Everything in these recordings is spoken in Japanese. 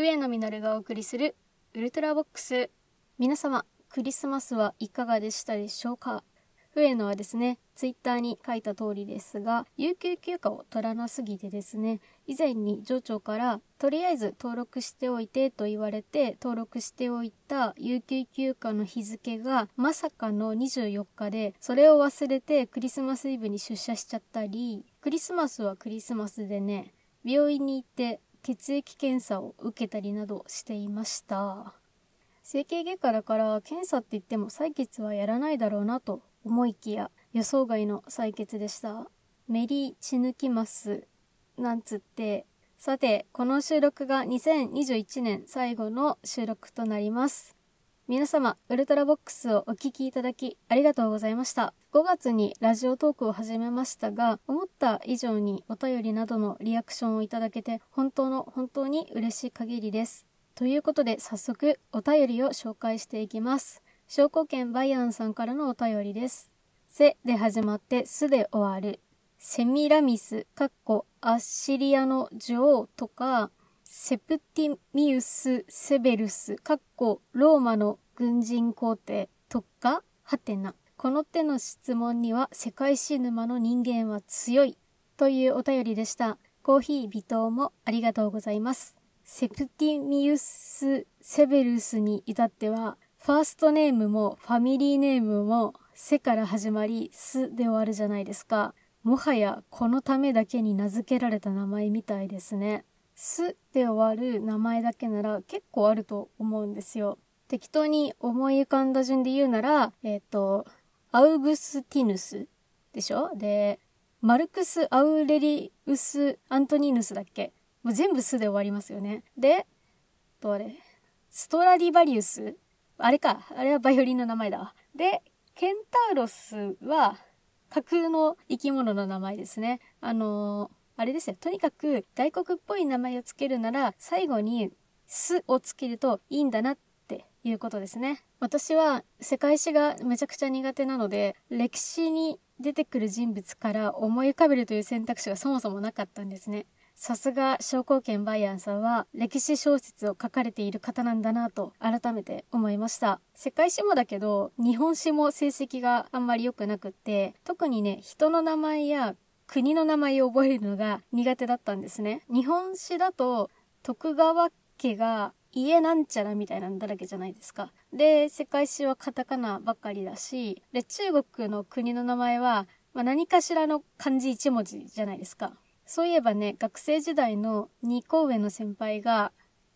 上野実がお送りするウルトラボックス。皆様、クリスマスはいかがでしたでしょうか？上野はですね、ツイッターに書いた通りですが、有給休暇を取らなすぎてですね、以前に上長からとりあえず登録しておいてと言われて登録しておいた有給休暇の日付がまさかの24日で、それを忘れてクリスマスイブに出社しちゃったり、クリスマスはクリスマスでね、病院に行って血液検査を受けたりなどしていました。整形外科だから検査って言っても採血はやらないだろうなと思いきや予想外の採血でした。メリー血抜きますなんつって、さて、この収録が2021年最後の収録となります。皆様、ウルトラボックスをお聴きいただきありがとうございました。5月にラジオトークを始めましたが、思った以上にお便りなどのリアクションをいただけて本当の本当に嬉しい限りです。ということで早速お便りを紹介していきます。証拠券バイアンさんからのお便りです。せで始まってすで終わる。セミラミス、かっこアッシリアの女王とか、セプティミウス・セベルス、かっこローマの軍人皇帝とか、はてな。この手の質問には世界史沼の人間は強いというお便りでした。コーヒー微糖もありがとうございます。セプティミウス・セベルスに至っては、ファーストネームもファミリーネームも、せから始まり、すで終わるじゃないですか。もはやこのためだけに名付けられた名前みたいですね。すで終わる名前だけなら結構あると思うんですよ。適当に思い浮かんだ順で言うなら、えっ、ー、と、アウグスティヌスでしょ？で、マルクス・アウレリウス・アントニヌスだっけ？もう全部すで終わりますよね。で、とあれ、ストラディバリウス？あれか、あれはバイオリンの名前だわ。で、ケンタウロスは架空の生き物の名前ですね。あのーあれですよ。とにかく外国っぽい名前をつけるなら、最後にすをつけるといいんだなっていうことですね。私は世界史がめちゃくちゃ苦手なので、歴史に出てくる人物から思い浮かべるという選択肢がそもそもなかったんですね。さすが商工研バイアンさんは歴史小説を書かれている方なんだなと改めて思いました。世界史もだけど日本史も成績があんまり良くなくって特にね人の名前や国の名前を覚えるのが苦手だったんですね。日本史だと徳川家が家なんちゃらみたいなんだらけじゃないですか。で、世界史はカタカナばっかりだし、で、中国の国の名前は、まあ、何かしらの漢字一文字じゃないですか。そういえばね、学生時代の2個上の先輩が、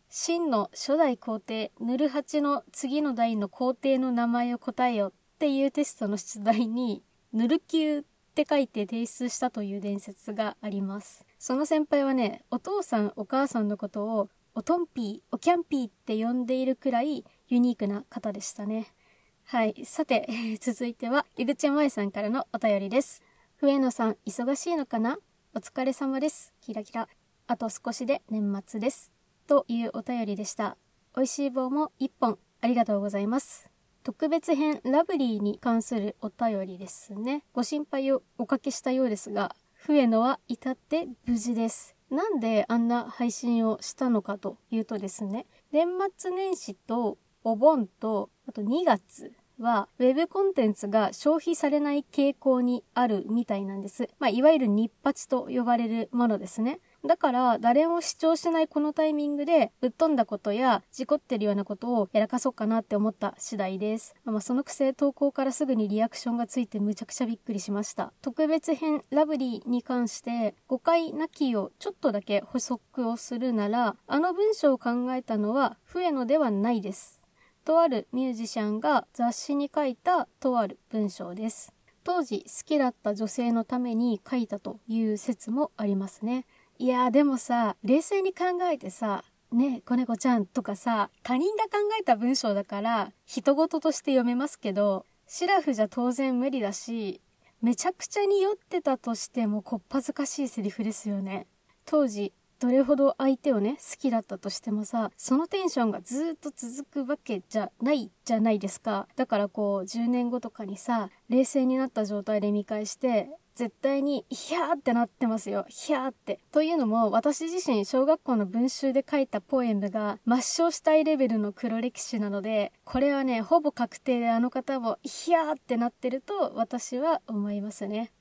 真の初代皇帝、ヌルハチの次の代の皇帝の名前を答えよっていうテストの出題に、ヌルキューって書いて提出したという伝説があります。その先輩はね、お父さんお母さんのことをおとんぴー、おキャンピーって呼んでいるくらいユニークな方でしたね。はい。さて、続いては、井口萌さんからのお便りです。笛野さん、忙しいのかな？お疲れ様です。キラキラ。あと少しで年末です。というお便りでした。美味しい棒も1本ありがとうございます。特別編ラブリーに関するお便りですね。ご心配をおかけしたようですが、笛野は至って無事です。なんであんな配信をしたのかというとですね、年末年始とお盆と、あと2月は、ウェブコンテンツが消費されない傾向にあるみたいなんです。まあ、いわゆる日発と呼ばれるものですね。だから誰も主張しないこのタイミングでぶっ飛んだことや事故ってるようなことをやらかそうかなって思った次第です。まあ、そのくせ投稿からすぐにリアクションがついてむちゃくちゃびっくりしました。特別編ラブリーに関して誤解なきをちょっとだけ補足をするならあの文章を考えたのは笛野ではないです。とあるミュージシャンが雑誌に書いたとある文章です。当時好きだった女性のために書いたという説もありますね。いやでもさ、冷静に考えてさ、ね子猫ちゃんとかさ、他人が考えた文章だから、人事として読めますけど、シラフじゃ当然無理だし、めちゃくちゃに酔ってたとしてもこっぱずかしいセリフですよね。当時、どれほど相手をね、好きだったとしてもさ、そのテンションがずっと続くわけじゃないじゃないですか。だからこう、10年後とかにさ、冷静になった状態で見返して、絶対にヒャーってなってますよ。ヒャーって。というのも、私自身小学校の文集で書いたポエムが抹消したいレベルの黒歴史なので、これはね、ほぼ確定であの方もヒャーってなってると私は思いますね。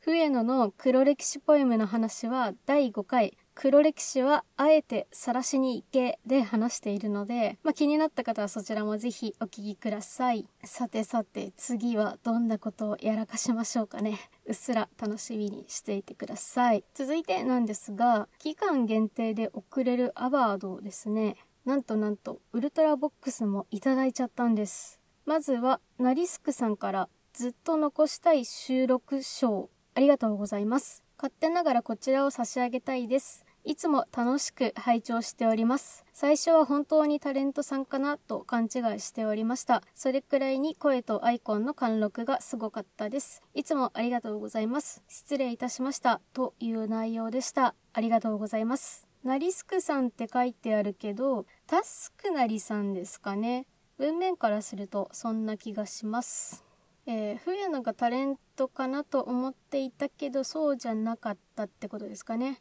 笛野の黒歴史ポエムの話は第5回黒歴史はあえて晒しに行けで話しているので、まあ、気になった方はそちらもぜひお聞きください。さてさて次はどんなことをやらかしましょうかね。うっすら楽しみにしていてください。続いてなんですが、期間限定で送れるアワードをですね、なんとなんとウルトラボックスもいただいちゃったんです。まずは、ナリスクさんからずっと残したい収録賞ありがとうございます。勝手ながらこちらを差し上げたいです。いつも楽しく拝聴しております。最初は本当にタレントさんかなと勘違いしておりました。それくらいに声とアイコンの貫禄がすごかったです。いつもありがとうございます。失礼いたしました。という内容でした。ありがとうございます。ナリスクさんって書いてあるけど、タスクなりさんですかね。文面からするとそんな気がします。えー、冬野がタレントかなと思っていたけど、そうじゃなかったってことですかね。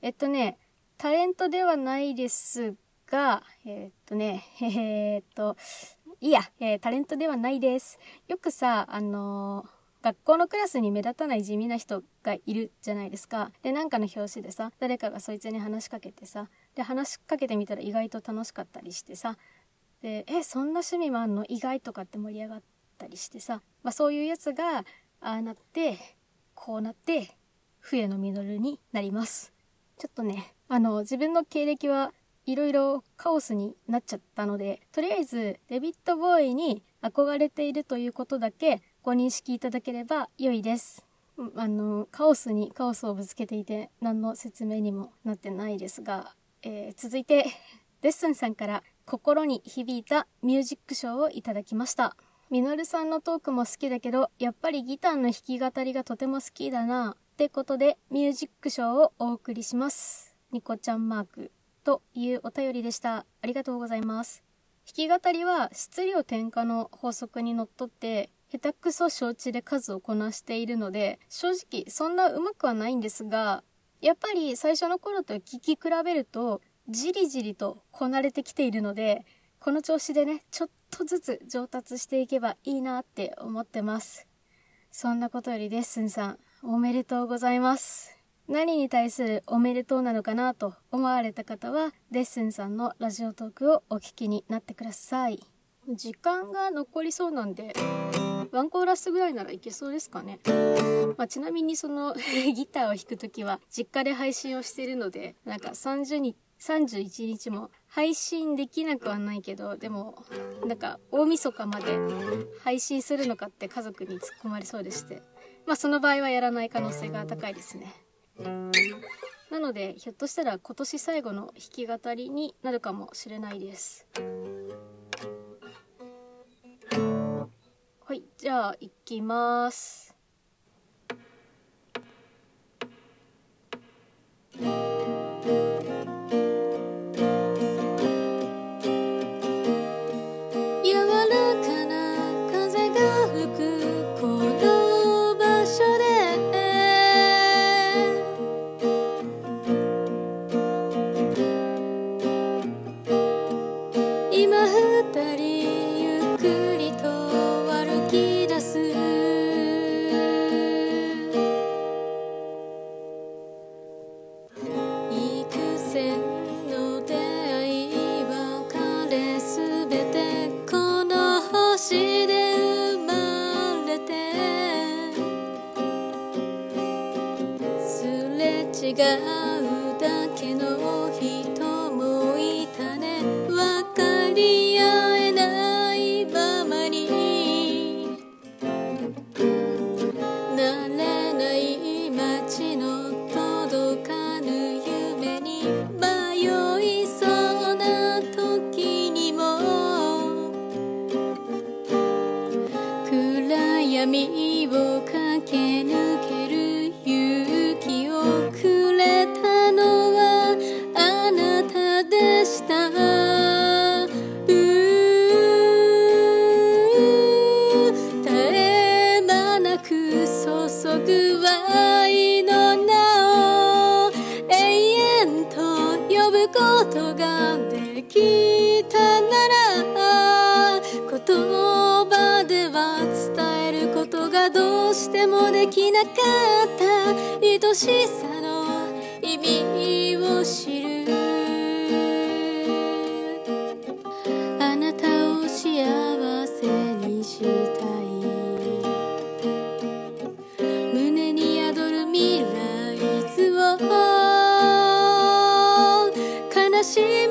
えっとね、タレントではないですが、え、っとね、えー、っと、いいや、えー、タレントではないです。よくさ、あの学校のクラスに目立たない地味な人がいるじゃないですか。で、なんかの表紙でさ、誰かがそいつに話しかけてさ、で、話しかけてみたら意外と楽しかったりしてさ、で、え、そんな趣味もあんの？意外とかって盛り上がったりしてさ、まあそういうやつが、ああなって、こうなって、笛の実になります。ちょっとね、あの、自分の経歴はいろいろカオスになっちゃったので、とりあえずデビッド・ボーイに憧れているということだけご認識いただければ良いです。あの、カオスにカオスをぶつけていて何の説明にもなってないですが、えー、続いて、デッスンさんから心に響いたミュージック賞をいただきました。ミノルさんのトークも好きだけど、やっぱりギターの弾き語りがとても好きだな。ってことで、ミュージック賞をお送りします。ニコちゃんマークというお便りでした。ありがとうございます。弾き語りは質量転化の法則にのっとって、下手くそ承知で数をこなしているので、正直そんな上手くはないんですが、やっぱり最初の頃と聞き比べると、じりじりとこなれてきているので、この調子でね、ちょっとずつ上達していけばいいなって思ってます。そんなことよりレッスンさん、おめでとうございます。何に対するおめでとうなのかなと思われた方は、デッスンさんのラジオトークをお聞きになってください。時間が残りそうなんで、ワンコーラスぐらいならいけそうですかね。まあ、ちなみにその ギターを弾くときは実家で配信をしているので、なんか30日、31日も配信できなくはないけど、でも、なんか大晦日まで配信するのかって家族に突っ込まれそうでして。まあその場合はやらない可能性が高いですね。なので、ひょっとしたら今年最後の弾き語りになるかもしれないです。はい、じゃあ行きます。どうしてもできなかった。愛しさの意味を知る。あなたを幸せにしたい。胸に宿る未来図を。悲しみ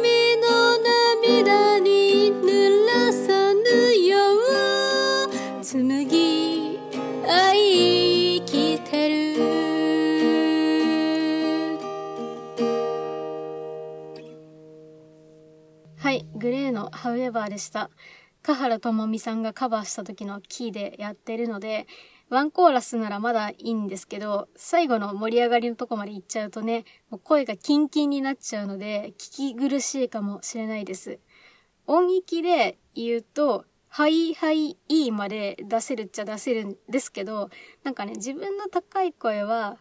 の However でした。香原朋美さんがカバーした時のキーでやってるので、ワンコーラスならまだいいんですけど、最後の盛り上がりのとこまで行っちゃうとね、もう声がキンキンになっちゃうので、聞き苦しいかもしれないです。音域で言うと、はいはいいいまで出せるっちゃ出せるんですけど、なんかね、自分の高い声は、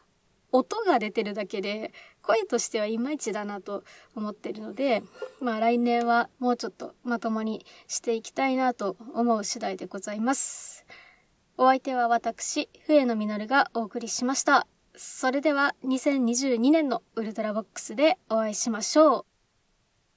音が出てるだけで、声としてはいまいちだなと思ってるので、まあ来年はもうちょっとまともにしていきたいなと思う次第でございます。お相手は私、笛野実がお送りしました。それでは2022年のウルトラボックスでお会いしましょう。